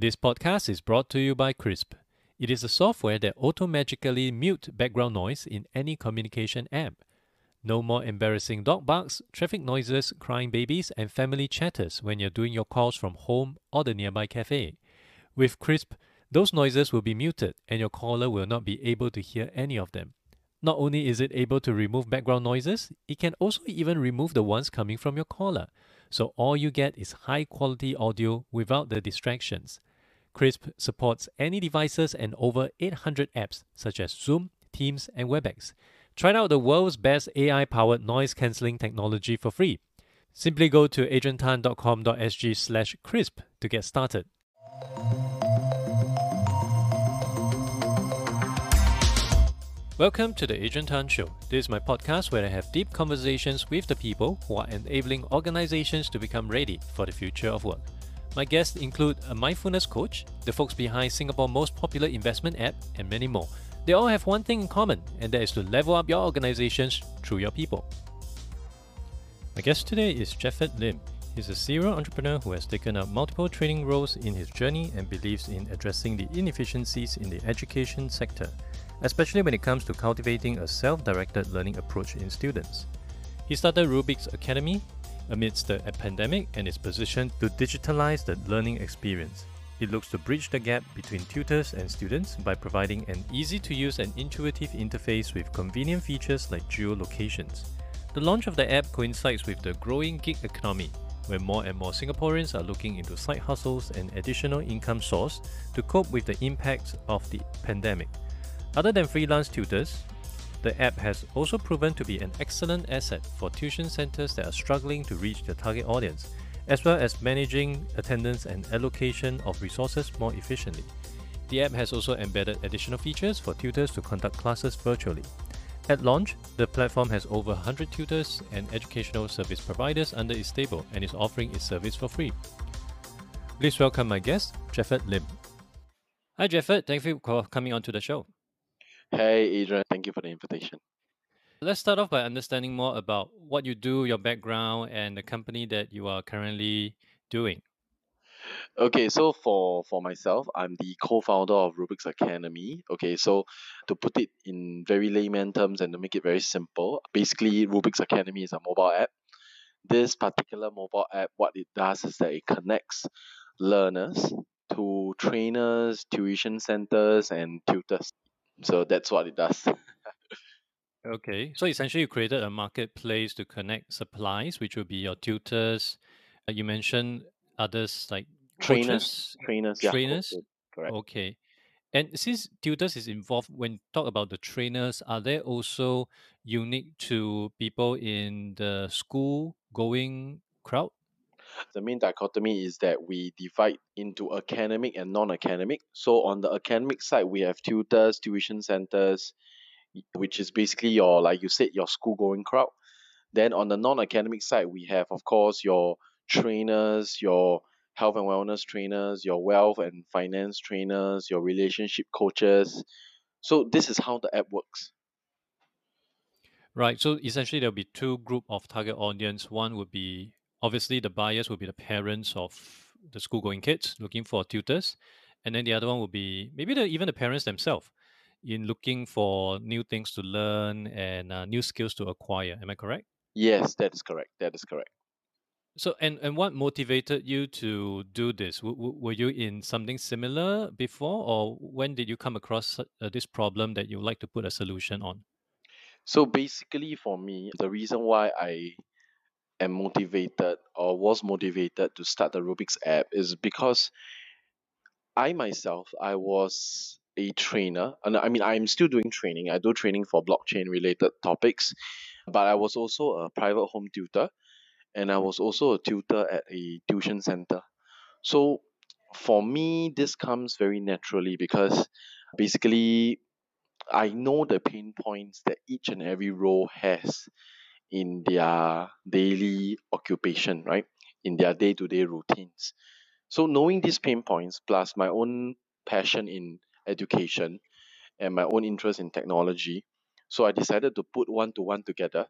This podcast is brought to you by Crisp. It is a software that automatically mute background noise in any communication app. No more embarrassing dog barks, traffic noises, crying babies, and family chatters when you're doing your calls from home or the nearby cafe. With Crisp, those noises will be muted and your caller will not be able to hear any of them. Not only is it able to remove background noises, it can also even remove the ones coming from your caller. So all you get is high quality audio without the distractions. Crisp supports any devices and over 800 apps such as Zoom, Teams, and WebEx. Try out the world's best AI powered noise cancelling technology for free. Simply go to adriantan.com.sg slash crisp to get started. Welcome to the Adrian Tan Show. This is my podcast where I have deep conversations with the people who are enabling organizations to become ready for the future of work. My guests include a mindfulness coach, the folks behind Singapore's most popular investment app, and many more. They all have one thing in common, and that is to level up your organizations through your people. My guest today is Japhet Lim. He's a serial entrepreneur who has taken up multiple training roles in his journey and believes in addressing the inefficiencies in the education sector, especially when it comes to cultivating a self directed learning approach in students. He started Reubiks Academy, amidst the pandemic and is positioned to digitalize the learning experience. It looks to bridge the gap between tutors and students by providing an easy to use and intuitive interface with convenient features like geolocations. The launch of the app coincides with the growing gig economy, where more and more Singaporeans are looking into side hustles and additional income source to cope with the impacts of the pandemic. Other than freelance tutors, the app has also proven to be an excellent asset for tuition centers that are struggling to reach their target audience, as well as managing attendance and allocation of resources more efficiently. The app has also embedded additional features for tutors to conduct classes virtually. At launch, the platform has over 100 tutors and educational service providers under its stable and is offering its service for free. Please welcome my guest, Japhet Lim. Hi, Japhet. Thank you for coming on to the show. Hey, Adrian, thank you for the invitation. Let's start off by understanding more about what you do, your background, and the company that you are currently doing. Okay, so for for myself, I'm the co-founder of Reubiks Academy. Okay, so to put it in very layman terms and to make it very simple, basically Reubiks Academy is a mobile app. This particular mobile app, what it does is that it connects learners to trainers, tuition centers, and tutors. So that's what it does. Okay, so essentially you created a marketplace to connect supplies, which would be your tutors. Uh, you mentioned others like trainers, coaches, trainers, trainers. coaches, correct. Okay, and since tutors is involved, when you talk about the trainers, are they also unique to people in the school going crowd? The main dichotomy is that we divide into academic and non-academic. So on the academic side, we have tutors, tuition centers, which is basically your, like you said, your school-going crowd. Then on the non-academic side, we have, of course, your trainers, your health and wellness trainers, your wealth and finance trainers, your relationship coaches. So this is how the app works. Right. So essentially, there'll be two group of target audience. One would be obviously the buyers will be the parents of the school going kids looking for tutors, and then the other one will be maybe the, even the parents themselves in looking for new things to learn and uh, new skills to acquire. Am I correct? Yes, that is correct. That is correct. So and and what motivated you to do this? W- w- were you in something similar before, or when did you come across uh, this problem that you would like to put a solution on? So basically, for me, the reason why I am motivated or was motivated to start the Reubiks app is because I myself I was a trainer and I mean I'm still doing training. I do training for blockchain related topics, but I was also a private home tutor and I was also a tutor at a tuition center. So for me this comes very naturally because basically I know the pain points that each and every role has in their daily occupation, right? In their day to day routines. So, knowing these pain points, plus my own passion in education and my own interest in technology, so I decided to put one to one together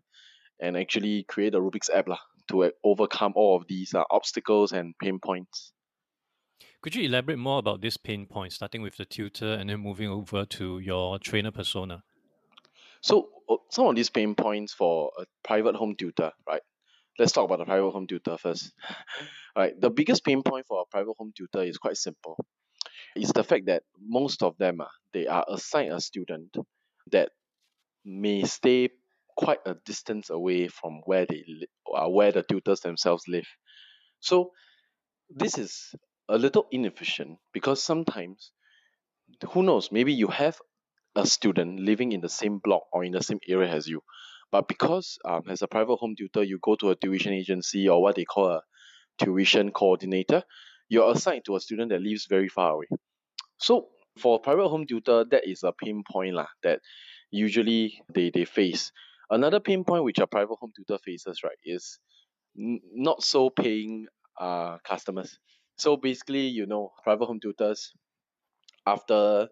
and actually create a Reubiks app lah, to uh, overcome all of these uh, obstacles and pain points. Could you elaborate more about this pain point, starting with the tutor and then moving over to your trainer persona? So uh, some of these pain points for a private home tutor, right? Let's talk about the private home tutor first. right, the biggest pain point for a private home tutor is quite simple. It's the fact that most of them are they are assigned a student that may stay quite a distance away from where they li- uh, where the tutors themselves live. So this is a little inefficient because sometimes who knows maybe you have a student living in the same block or in the same area as you. But because um, as a private home tutor you go to a tuition agency or what they call a tuition coordinator you're assigned to a student that lives very far away. So for private home tutor that is a pain point lah that usually they, they face. Another pain point which a private home tutor faces right is n- not so paying uh, customers. So basically you know private home tutors after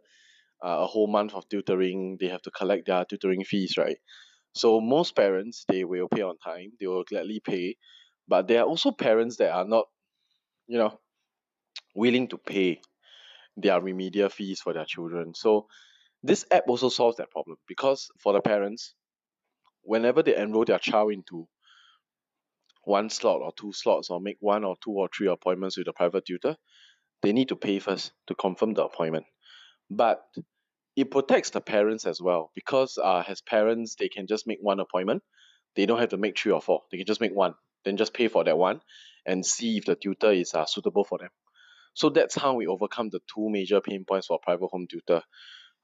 uh, a whole month of tutoring they have to collect their tutoring fees right? So most parents they will pay on time they will gladly pay but there are also parents that are not you know willing to pay their remedial fees for their children. So this app also solves that problem because for the parents whenever they enroll their child into one slot or two slots or make one or two or three appointments with a private tutor they need to pay first to confirm the appointment but it protects the parents as well because uh, as parents they can just make one appointment. They don't have to make three or four. They can just make one then just pay for that one and see if the tutor is uh, suitable for them. So that's how we overcome the two major pain points for private home tutor.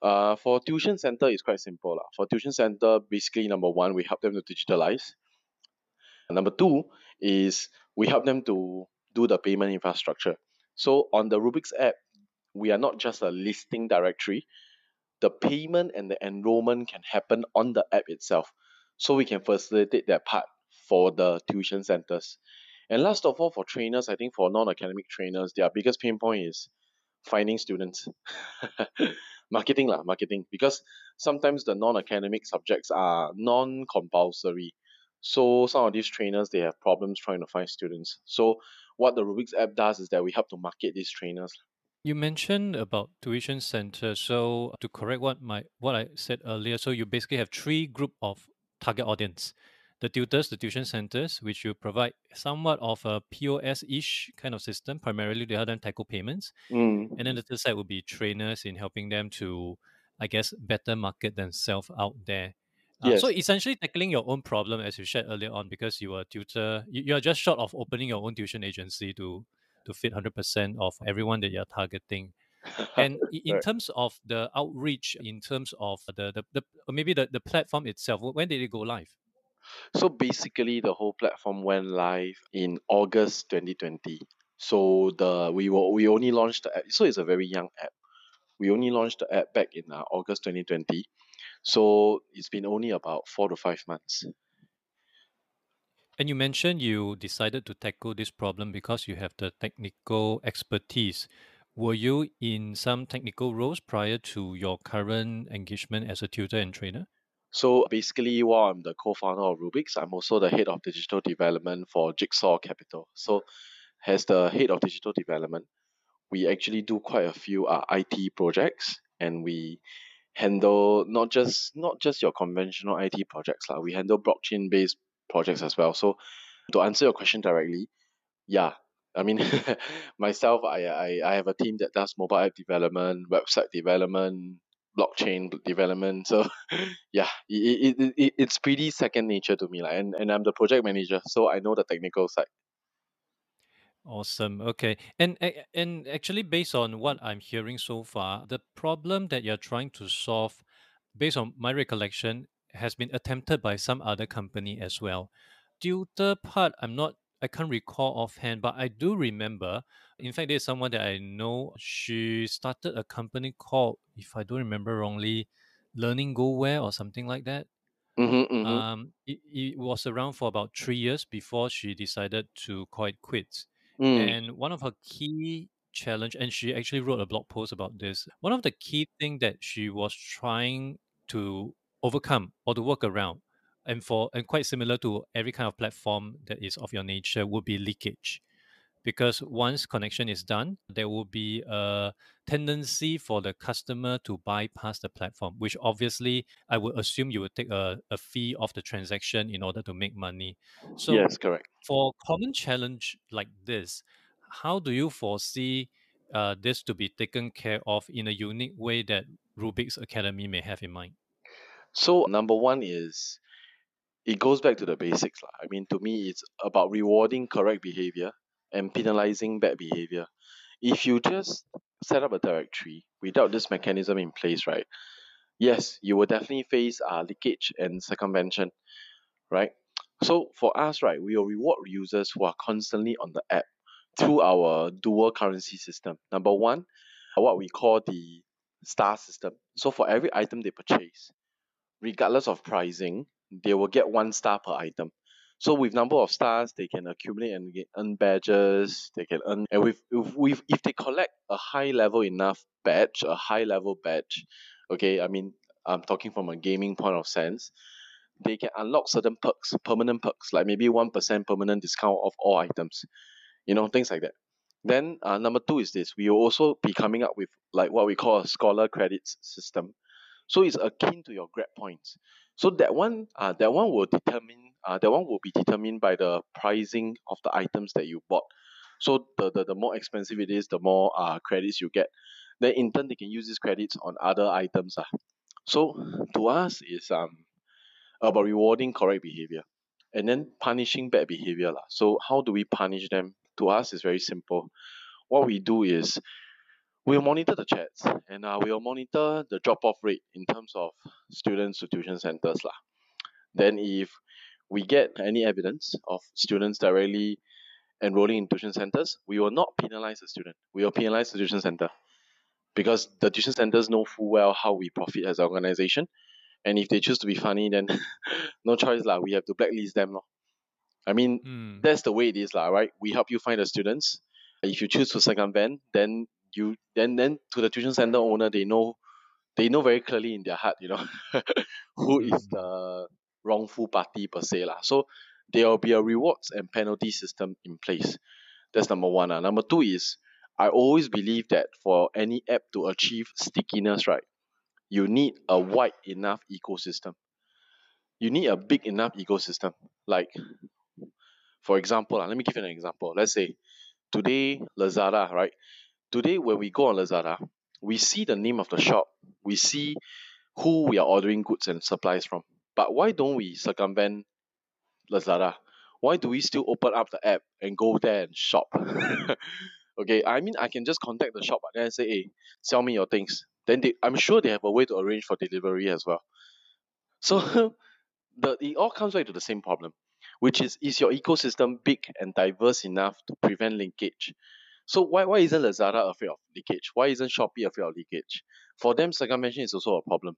Uh, for tuition center it's quite simple lah. for tuition center basically number one we help them to digitalize. Number two is we help them to do the payment infrastructure. So on the Reubiks app we are not just a listing directory. The payment and the enrollment can happen on the app itself. So we can facilitate that part for the tuition centers. And last of all for trainers i think for non-academic trainers their biggest pain point is finding students. Marketing lah marketing. Because sometimes the non-academic subjects are non-compulsory. So some of these trainers they have problems trying to find students. So what the Reubiks app does is that we help to market these trainers You mentioned about tuition center. So to correct what my what I said earlier, so you basically have three group of target audience. The tutors, the tuition centers, which you provide somewhat of a POS-ish kind of system, primarily to help them tackle payments. Mm, And then the third side would be trainers in helping them to, I guess, better market themselves out there. Uh, so essentially tackling your own problem, as you shared earlier on, because you were a tutor, you, you are just short of opening your own tuition agency to to fit hundred percent of everyone that you're targeting. And in right terms of the outreach, in terms of the the, the maybe the, the platform itself, when did it go live? So basically, the whole platform went live in August 2020. So the we were we only launched the app. So it's a very young app. We only launched the app back in uh, August 2020. So it's been only about four to five months. And you mentioned you decided to tackle this problem because you have the technical expertise. Were you in some technical roles prior to your current engagement as a tutor and trainer? So basically, while I'm the co-founder of Reubiks, I'm also the head of digital development for Jigsaw Capital. So as the head of digital development, we actually do quite a few uh, IT projects and we handle not just not just your conventional IT projects lah. We handle blockchain based projects as well. So to answer your question directly, yeah. I mean myself I, I I have a team that does mobile app development, website development, blockchain development. So yeah, it, it, it, it's pretty second nature to me. Like, and, and I'm the project manager, so I know the technical side. Awesome. Okay. And and actually based on what I'm hearing so far, the problem that you're trying to solve based on my recollection has been attempted by some other company as well. Tutor part I'm not I can't recall offhand, but I do remember. In fact, there's someone that I know. She started a company called, if I don't remember wrongly, Learning Go Where or something like that. Mm-hmm, mm-hmm, Um, it, it was around for about three years before she decided to call it quits. mm, And one of her key challenge, and she actually wrote a blog post about this. One of the key thing that she was trying to overcome or to work around, and for and quite similar to every kind of platform that is of your nature, would be leakage. because once connection is done, there will be a tendency for the customer to bypass the platform, which obviously I would assume you would take a, a fee of the transaction in order to make money. So yes, correct. for common challenge like this, how do you foresee uh, this to be taken care of in a unique way that Reubiks Academy may have in mind? So number one is it goes back to the basics. lah. I mean, to me, it's about rewarding correct behavior and penalizing bad behavior. If you just set up a directory without this mechanism in place, right? Yes, you will definitely face uh, leakage and circumvention, right? So for us, right, we will reward users who are constantly on the app through our dual currency system. Number one, what we call the star system. So for every item they purchase, regardless of pricing, they will get one star per item. So with number of stars, they can accumulate and get earn badges. They can earn, and with if with if they collect a high level enough badge, a high level badge, okay. I mean, I'm talking from a gaming point of sense. They can unlock certain perks, permanent perks, like maybe one percent permanent discount of all items, you know, things like that. Then uh, number two is this: we will also be coming up with like what we call a scholar credits system. So it's akin to your grad points. So that one, uh, that one will determine, uh, that one will be determined by the pricing of the items that you bought. So the, the, the more expensive it is, the more uh, credits you get. Then in turn, they can use these credits on other items. Uh. So to us, is um about rewarding correct behavior and then punishing bad behavior. lah. So how do we punish them? To us, it's very simple. What we do is we'll monitor the chats and uh, we'll monitor the drop off rate in terms of students to tuition centers lah. Then if we get any evidence of students directly enrolling in tuition centers, we will not penalize the student. We will penalize the tuition center because the tuition centers know full well how we profit as an organization. And if they choose to be funny, then no choice lah. We have to blacklist them. Lor. I mean, Mm. that's the way it is lah, right? We help you find the students. If you choose to circumvent, then you then then to the tuition center owner, they know they know very clearly in their heart, you know, who is Mm. the wrongful party per se lah. So there will be a rewards and penalty system in place. That's number one. lah. Number two is I always believe that for any app to achieve stickiness, right, you need a wide enough ecosystem. You need a big enough ecosystem. Like, for example, ah, let me give you an example. Let's say today Lazada, right? Today when we go on Lazada, we see the name of the shop, we see who we are ordering goods and supplies from. But why don't we circumvent Lazada? Why do we still open up the app and go there and shop? okay, I mean I can just contact the shop and then say, hey, sell me your things. Then they I'm sure they have a way to arrange for delivery as well. So the it all comes back to the same problem, which is is your ecosystem big and diverse enough to prevent linkage? So why why isn't Lazada afraid of leakage? Why isn't Shopee afraid of leakage? For them, circumvention is also a problem.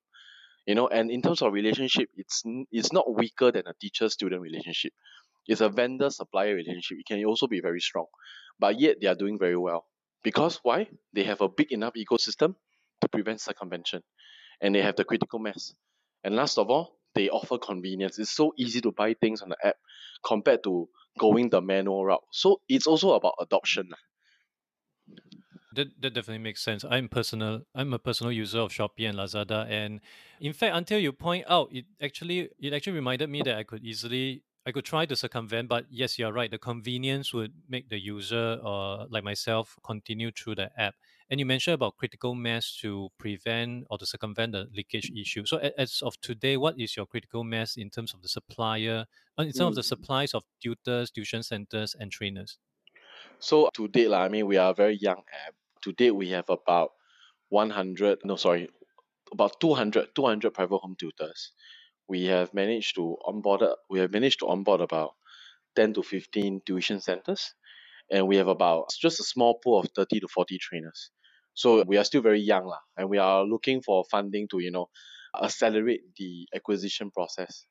You know, and in terms of relationship, it's it's not weaker than a teacher-student relationship. It's a vendor-supplier relationship. It can also be very strong, but yet they are doing very well because why? They have a big enough ecosystem to prevent circumvention, and they have the critical mass. And last of all, they offer convenience. It's so easy to buy things on the app compared to going the manual route. So it's also about adoption. That, that definitely makes sense. I'm personal. I'm a personal user of Shopee and Lazada, and in fact, until you point out, it actually it actually reminded me that I could easily I could try to circumvent. But yes, you're right. The convenience would make the user, uh, like myself, continue through the app. And you mentioned about critical mass to prevent or to circumvent the leakage issue. So as of today, what is your critical mass in terms of the supplier, uh, in terms of the Mm. supplies of tutors, tuition centers, and trainers? So to date, I mean, we are a very young app. To date, we have about 100, no, sorry, about 200, 200 private home tutors. We have managed to onboard, we have managed to onboard about 10 to 15 tuition centers. And we have about just a small pool of 30 to 40 trainers. So we are still very young, lah, and we are looking for funding to, you know, accelerate the acquisition process.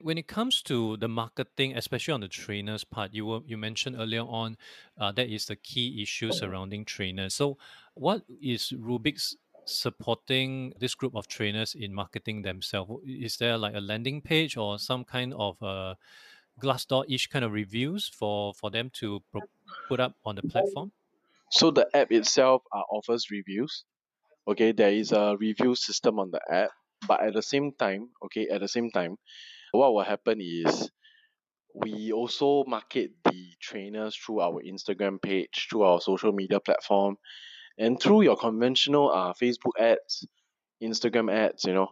When it comes to the marketing, especially on the trainers part, you were you mentioned earlier on uh, that is the key issue surrounding trainers. So, what is Reubiks supporting this group of trainers in marketing themselves? Is there like a landing page or some kind of uh, Glassdoor-ish kind of reviews for for them to pro- put up on the platform? So the app itself uh, offers reviews. Okay, there is a review system on the app, but at the same time, okay, at the same time, what will happen is we also market the trainers through our Instagram page, through our social media platform, and through your conventional uh, Facebook ads, Instagram ads, you know.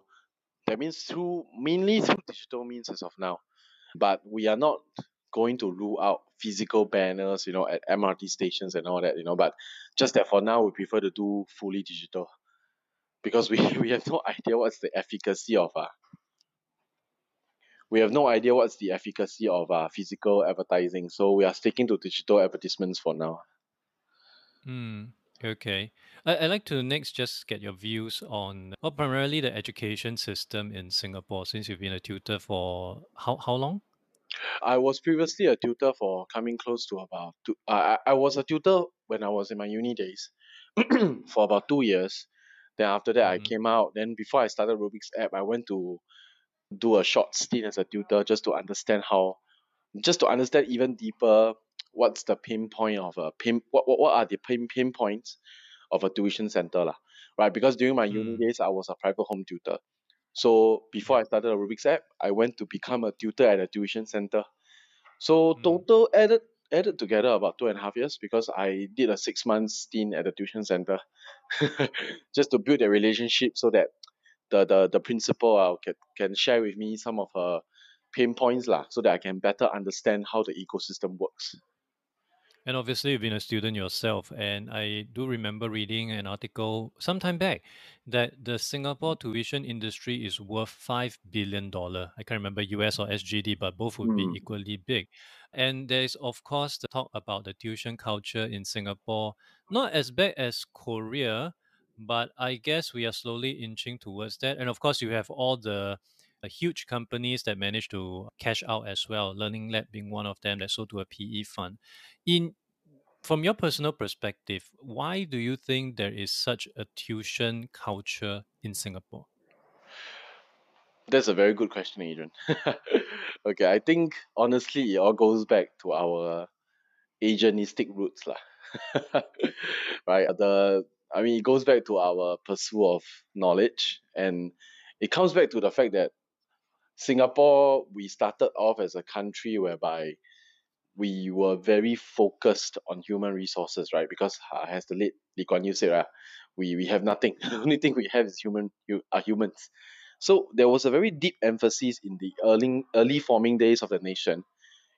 That means through mainly through digital means as of now. But we are not going to rule out physical banners, you know, at MRT stations and all that, you know. But just that for now we prefer to do fully digital. Because we, we have no idea what's the efficacy of uh, we have no idea what's the efficacy of uh, physical advertising. So we are sticking to digital advertisements for now. Hmm. Okay. I, I'd like to next just get your views on, well, primarily the education system in Singapore, since you've been a tutor for how, how long? I was previously a tutor for coming close to about two. Uh, I I was a tutor when I was in my uni days for about two years. Then after that, I Mhm. came out. Then before I started Reubiks app, I went to do a short stint as a tutor just to understand how, just to understand even deeper what's the pinpoint of a pin. What what, what are the pin pinpoints of a tuition center lah, right? Because during my uni Mm. days, I was a private home tutor. So before I started a Reubiks app, I went to become a tutor at a tuition center. So Mm. total added added together about two and a half years because I did a six month stint at the tuition center, just to build a relationship so that the the the principal uh, can can share with me some of her pain points lah, so that I can better understand how the ecosystem works. And obviously, you've been a student yourself, and I do remember reading an article some time back that the Singapore tuition industry is worth five billion dollar. I can't remember US or SGD, but both would be Hmm. equally big. And there is, of course, the talk about the tuition culture in Singapore, not as bad as Korea, but I guess we are slowly inching towards that. And of course, you have all the uh, huge companies that manage to cash out as well. Learning Lab being one of them that sold to a PE fund. In from your personal perspective, why do you think there is such a tuition culture in Singapore? That's a very good question, Adrian. okay, I think honestly it all goes back to our Asianistic roots lah. right? The I mean it goes back to our pursuit of knowledge and it comes back to the fact that Singapore we started off as a country whereby we were very focused on human resources, right? Because uh, as the late Lee Kuan Yew said, uh, we we have nothing. the only thing we have is human are humans. So there was a very deep emphasis in the early early forming days of the nation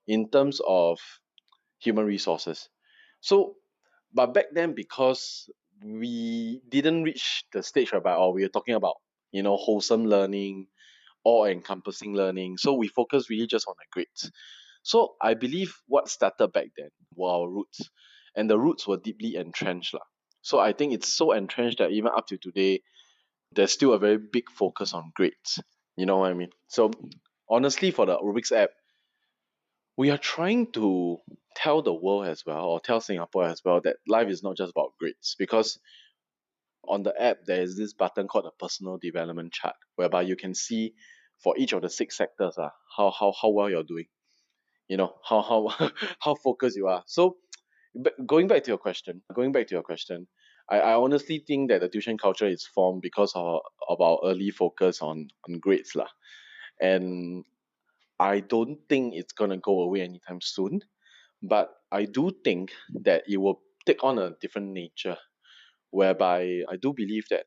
in terms of human resources. So, but back then because we didn't reach the stage whereby or we were talking about you know wholesome learning, all encompassing learning. So we focus really just on the grades. So I believe what started back then were our roots, and the roots were deeply entrenched lah. So I think it's so entrenched that even up to today, there's still a very big focus on grades. You know what I mean? So honestly, for the Reubiks app, we are trying to tell the world as well, or tell Singapore as well, that life is not just about grades. Because on the app, there is this button called a personal development chart, whereby you can see for each of the six sectors, uh, how how how well you're doing. You know how how how focused you are. So, but going back to your question, going back to your question, I, I honestly think that the tuition culture is formed because of, of our early focus on on grades lah, and I don't think it's gonna go away anytime soon. But I do think that it will take on a different nature, whereby I do believe that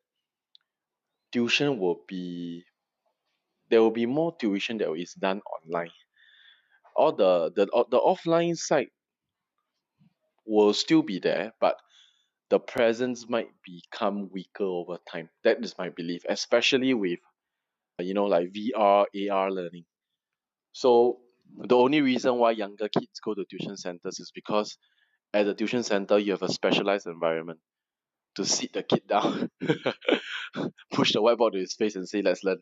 tuition will be there will be more tuition that is done online. All the the the offline side will still be there, but the presence might become weaker over time. That is my belief, especially with you know like VR, AR learning. So the only reason why younger kids go to tuition centers is because at the tuition center you have a specialized environment to sit the kid down, push the whiteboard to his face and say, let's learn.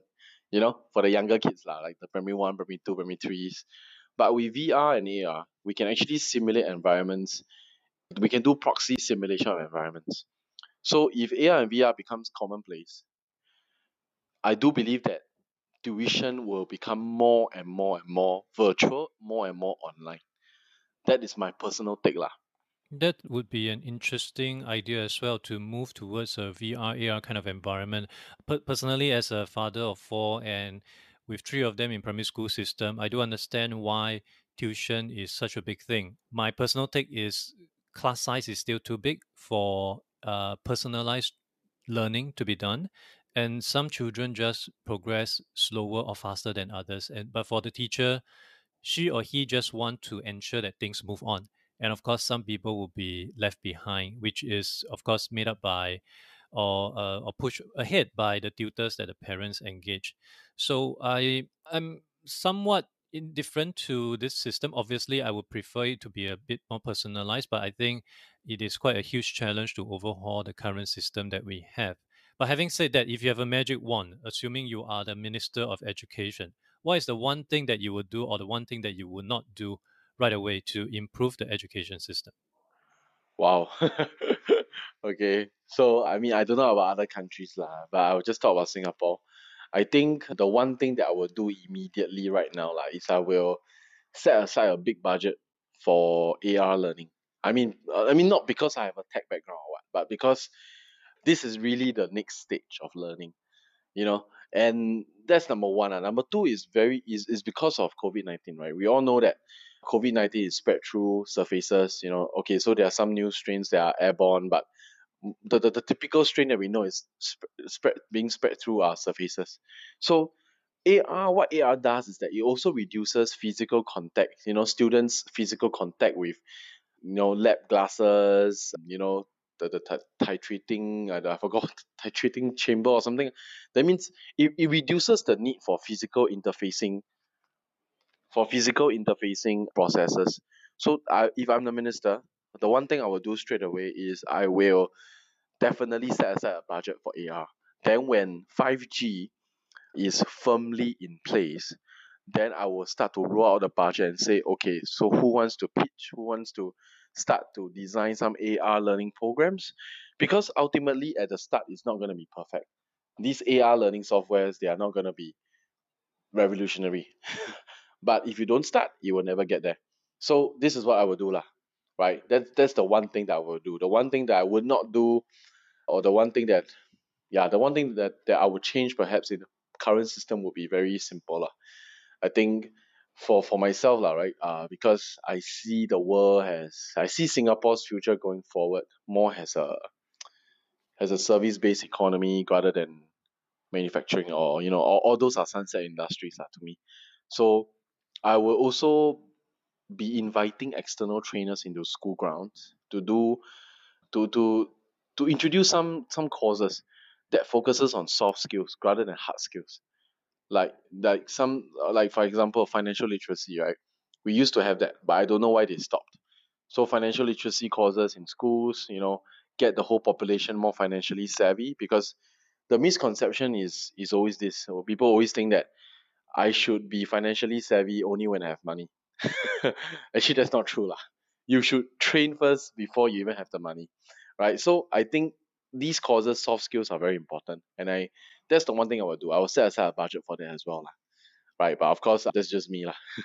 You know, for the younger kids, lah, like the primary one, primary two, primary threes. But with VR and AR, we can actually simulate environments. We can do proxy simulation of environments. So if AR and VR becomes commonplace, I do believe that tuition will become more and more and more virtual, more and more online. That is my personal take lah. That would be an interesting idea as well to move towards a VR, AR kind of environment. But personally, as a father of four and with three of them in primary school system, I do understand why tuition is such a big thing. My personal take is class size is still too big for uh, personalized learning to be done and some children just progress slower or faster than others and but for the teacher she or he just want to ensure that things move on. And of course some people will be left behind which is of course made up by or uh, or pushed ahead by the tutors that the parents engage. So i i'm somewhat indifferent to this system. Obviously i would prefer it to be a bit more personalized but i think it is quite a huge challenge to overhaul the current system that we have but having said that if you have a magic wand assuming you are the minister of education what is the one thing that you would do or the one thing that you would not do right away to improve the education system? Wow. okay. So I mean I don't know about other countries lah, but I will just talk about Singapore. I think the one thing that I will do immediately right now lah is I will set aside a big budget for AR learning. I mean uh, I mean not because I have a tech background or what, but because this is really the next stage of learning you know and that's number one. And number two is very is, is because of COVID-19 right? We all know that COVID-19 is spread through surfaces you know. Okay so there are some new strains that are airborne but the, the, the typical strain that we know is sp- spread being spread through our surfaces. So AR what AR does is that it also reduces physical contact you know students physical contact with you know lab glasses you know the the titrating I, I forgot titrating chamber or something. That means it, it reduces the need for physical interfacing for physical interfacing processes. So I if I'm the minister the one thing I will do straight away is I will definitely set aside a budget for AR then when 5G is firmly in place then I will start to roll out the budget and say okay so who wants to pitch? Who wants to start to design some AR learning programs? Because ultimately at the start it's not going to be perfect. These AR learning softwares they are not going to be revolutionary. But if you don't start you will never get there. So this is what I will do lah right? That's that's the one thing that I will do. The one thing that I would not do or the one thing that yeah the one thing that that I would change perhaps in the current system would be very simple lah I think for for myself lah right uh because I see the world as I see Singapore's future going forward more as a as a service based economy rather than manufacturing or you know all, all those are sunset industries lah to me. So I will also be inviting external trainers into school grounds to do to to to introduce some some courses that focuses on soft skills rather than hard skills like like some uh, like for example financial literacy right? We used to have that but I don't know why they stopped. So financial literacy courses in schools you know get the whole population more financially savvy because the misconception is is always this. So people always think that I should be financially savvy only when I have money. Actually that's not true lah. You should train first before you even have the money right? So I think these courses soft skills are very important and I that's the one thing I will do I will set aside a budget for that as well lah right but of course that's just me lah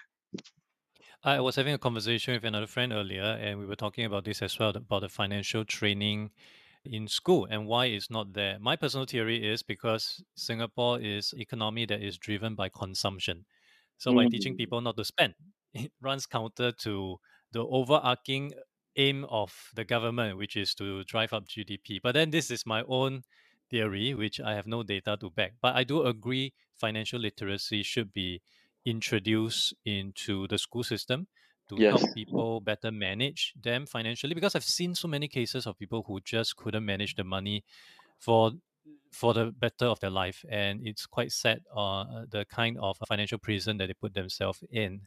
I was having a conversation with another friend earlier, and we were talking about this as well about the financial training in school and why it's not there. My personal theory is because Singapore is economy that is driven by consumption. So by teaching Mm. people not to spend, it runs counter to the overarching aim of the government, which is to drive up GDP. But then this is my own theory, which I have no data to back. But I do agree financial literacy should be introduced into the school system to yes help people better manage them financially because I've seen so many cases of people who just couldn't manage the money for for the better of their life and it's quite sad uh the kind of financial prison that they put themselves in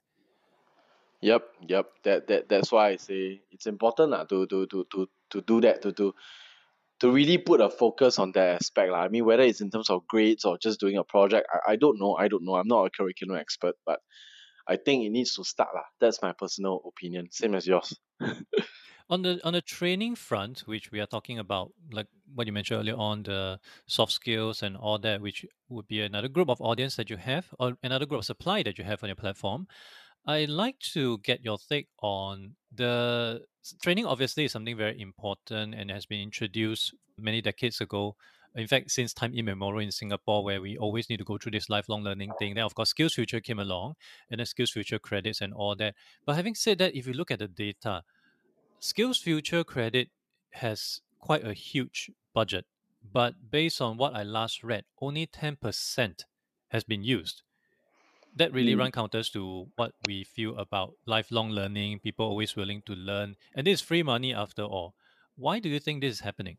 Yep, yep. That that that's why I say it's important lah to to to to to do that to to to really put a focus on that aspect lah. I mean, whether it's in terms of grades or just doing a project, I, I don't know. I don't know. I'm not a curriculum expert, but I think it needs to start lah. That's my personal opinion. Same as yours. On the on the training front, which we are talking about, like what you mentioned earlier on, the soft skills and all that, which would be another group of audience that you have, or another group of supply that you have on your platform. I like to get your take on the training. Obviously, is something very important and has been introduced many decades ago. In fact, since time immemorial in Singapore, where we always need to go through this lifelong learning thing. Then, of course, Skills Future came along, and then Skills Future credits and all that. But having said that, if you look at the data, Skills Future credit has quite a huge budget, but based on what I last read, only 10% has been used. That really Mm. run counters to what we feel about lifelong learning, people always willing to learn, and this is free money after all. Why do you think this is happening?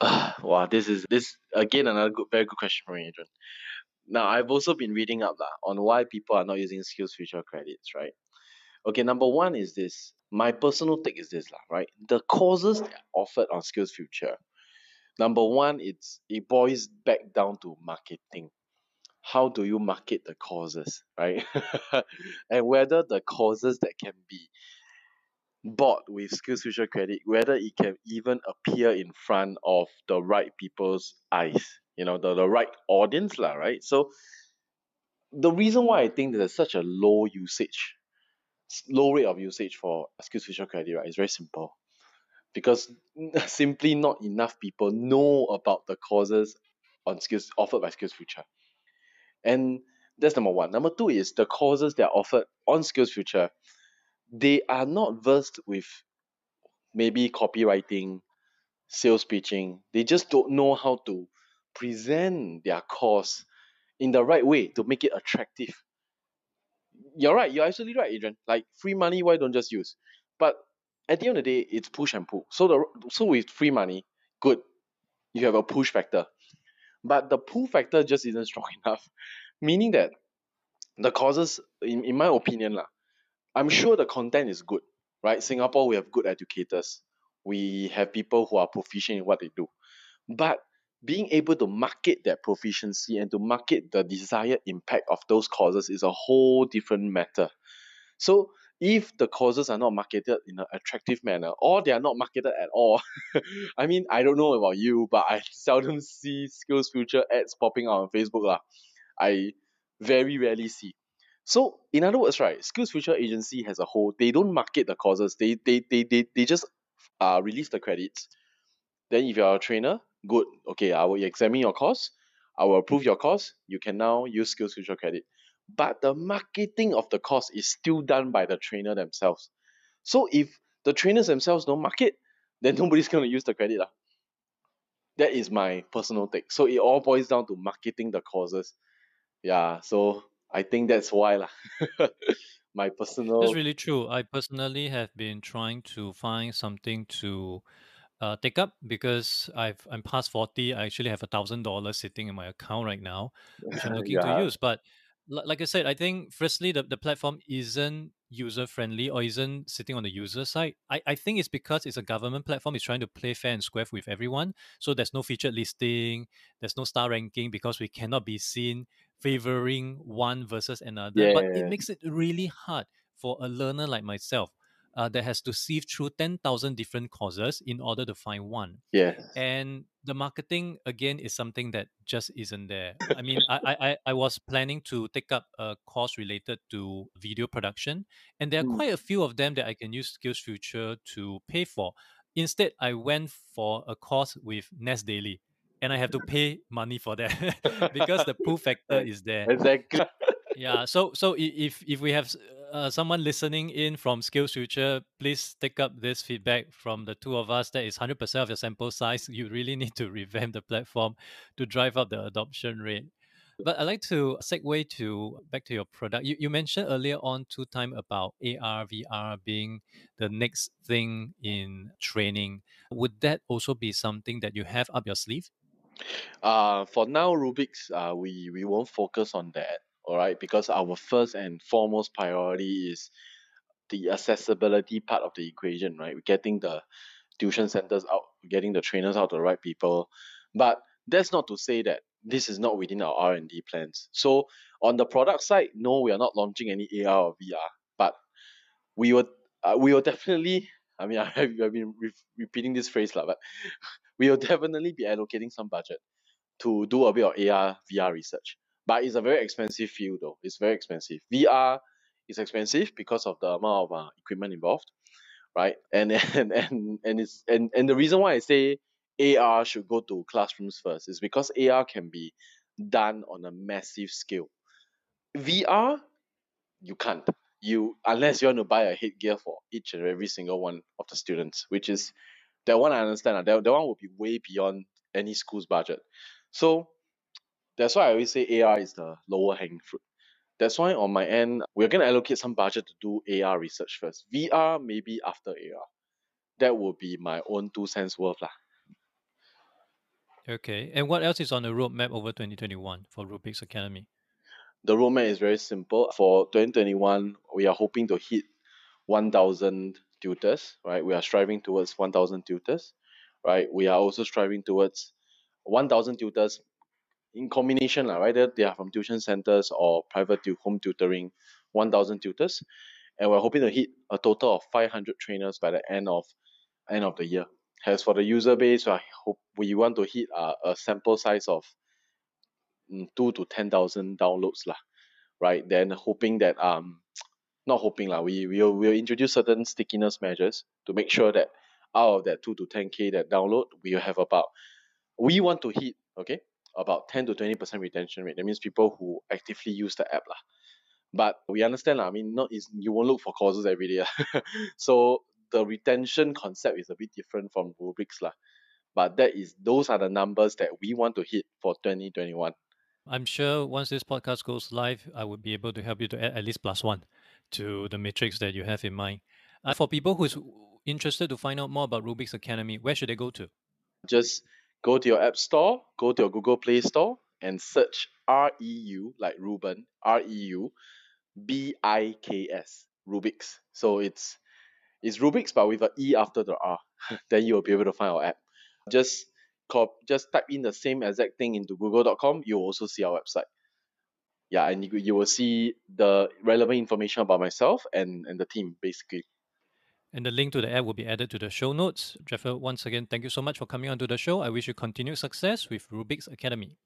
wow, this is this again another good, very good question from Adrian. Now I've also been reading up lah, on why people are not using Skills Future credits, right? Okay, number one is this. My personal take is this, lah, right? The courses offered on Skills Future, number one, it's it boils back down to marketing. How do you market the courses, right? and whether the courses that can be bought with Skills Future credit, whether it can even appear in front of the right people's eyes, you know, the, the right audience, lah, right? So the reason why I think there's such a low usage, low rate of usage for Skills Future credit, right, is very simple. Because simply not enough people know about the courses on skills offered by Skills Future. And that's number one. Number two is the courses that are offered on Skills Future, they are not versed with maybe copywriting, sales pitching. They just don't know how to present their course in the right way to make it attractive. You're right, you're absolutely right, Adrian. Like free money, why don't just use? But at the end of the day, it's push and pull. So the so with free money, good, you have a push factor. But the pull factor just isn't strong enough. Meaning that the causes, in, in my opinion, lah, I'm sure the content is good, right? Singapore, we have good educators. We have people who are proficient in what they do. But being able to market that proficiency and to market the desired impact of those causes is a whole different matter. So if the causes are not marketed in an attractive manner or they are not marketed at all, I mean, I don't know about you, but I seldom see Skills Future ads popping out on Facebook. lah. I very rarely see. So in other words, right, Skills Future agency has a whole, they don't market the courses. They they they they, they just uh release the credits. Then if you're a trainer, good. Okay, I will examine your course. I will approve your course. You can now use Skills Future credit. But the marketing of the course is still done by the trainer themselves. So if the trainers themselves don't market, then nobody's gonna use the credit. lah. That is my personal take. So it all boils down to marketing the courses. Yeah, so I think that's why lah. my personal That's really true. I personally have been trying to find something to uh, take up because I've I'm past forty. I actually have a thousand dollars sitting in my account right now, which I'm looking to yeah use. But like I said, I think firstly the, the platform isn't user friendly or isn't sitting on the user side. I, I think it's because it's a government platform. It's trying to play fair and square with everyone. So there's no featured listing, there's no star ranking because we cannot be seen favoring one versus another. But it yeah makes it really hard for a learner like myself uh, that has to sieve through 10,000 different causes in order to find one. Yeah. And the marketing, again, is something that just isn't there. I mean, I, I, I- was planning to take up a course related to video production, and there are Mm. quite a few of them that I can use Skills Future to pay for. Instead, I went for a course with Nest Daily, and I have to pay money for that because the pull factor is there exactly yeah so so if if we have uh, someone listening in from skills future please take up this feedback from the two of us. That is 100% of your sample size. You really need to revamp the platform to drive up the adoption rate. But i'd like to segue to back to your product. You, you mentioned earlier on two time about ar vr being the next thing in training. Would that also be something that you have up your sleeve? Uh for now Reubiks uh we we won't focus on that all right because our first and foremost priority is the accessibility part of the equation right? We're getting the tuition centers out getting the trainers out to the right people. But that's not to say that this is not within our r&d plans. So on the product side no we are not launching any ar or vr but we will uh, we will definitely I mean, I I've been re- repeating this phrase, lah, but we will definitely be allocating some budget to do a bit of AR, VR research. But it's a very expensive field, though. It's very expensive. VR is expensive because of the amount of uh, equipment involved, right? And and and and it's and and the reason why I say AR should go to classrooms first is because AR can be done on a massive scale. VR, you can't. You unless you want to buy a headgear for each and every single one of the students, which is that one I understand. That, that one will be way beyond any school's budget. So that's why I always say AR is the lower hanging fruit. That's why on my end, we're gonna allocate some budget to do AR research first. VR maybe after AR. That will be my own two cents worth lah. Okay. And what else is on the roadmap over 2021 for Reubiks Academy? The roadmap is very simple. For 2021, we are hoping to hit 1,000 tutors, right? We are striving towards 1,000 tutors, right? We are also striving towards 1,000 tutors in combination, lah, whether they are from tuition centers or private tu- home tutoring, 1,000 tutors. And we're hoping to hit a total of 500 trainers by the end of end of the year. As for the user base, I hope we want to hit uh, a sample size of mm, two to ten thousand downloads lah, right? Then hoping that um, not hoping lah, we will will introduce certain stickiness measures to make sure that out of that two to ten k that download, we have about we want to hit okay about ten to twenty percent retention rate. That means people who actively use the app lah. But we understand lah. I mean, not is you won't look for causes every day so the retention concept is a bit different from rubrics lah. But that is those are the numbers that we want to hit for 2021. I'm sure once this podcast goes live, I would be able to help you to add at least plus one to the matrix that you have in mind. Uh, for people who's interested to find out more about Reubiks Academy, where should they go to? Just go to your app store, go to your Google Play Store, and search R E U like Ruben, R E U B I K S, Reubiks. So it's it's Rubik's but with a E after the R. then you'll be able to find our app. Just cop just type in the same exact thing into google.com, you'll also see our website. Yeah, and you, you will see the relevant information about myself and, and the team basically. And the link to the app will be added to the show notes. Japhet, once again, thank you so much for coming onto the show. I wish you continued success with Reubiks Academy.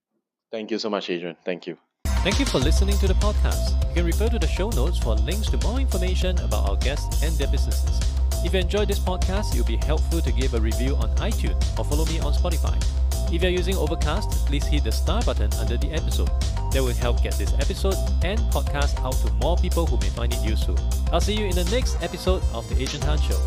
Thank you so much, Adrian. Thank you. Thank you for listening to the podcast. You can refer to the show notes for links to more information about our guests and their businesses. If you enjoyed this podcast, it would be helpful to give a review on iTunes or follow me on Spotify. If you're using Overcast, please hit the star button under the episode. That will help get this episode and podcast out to more people who may find it useful. I'll see you in the next episode of The Agent Han Show.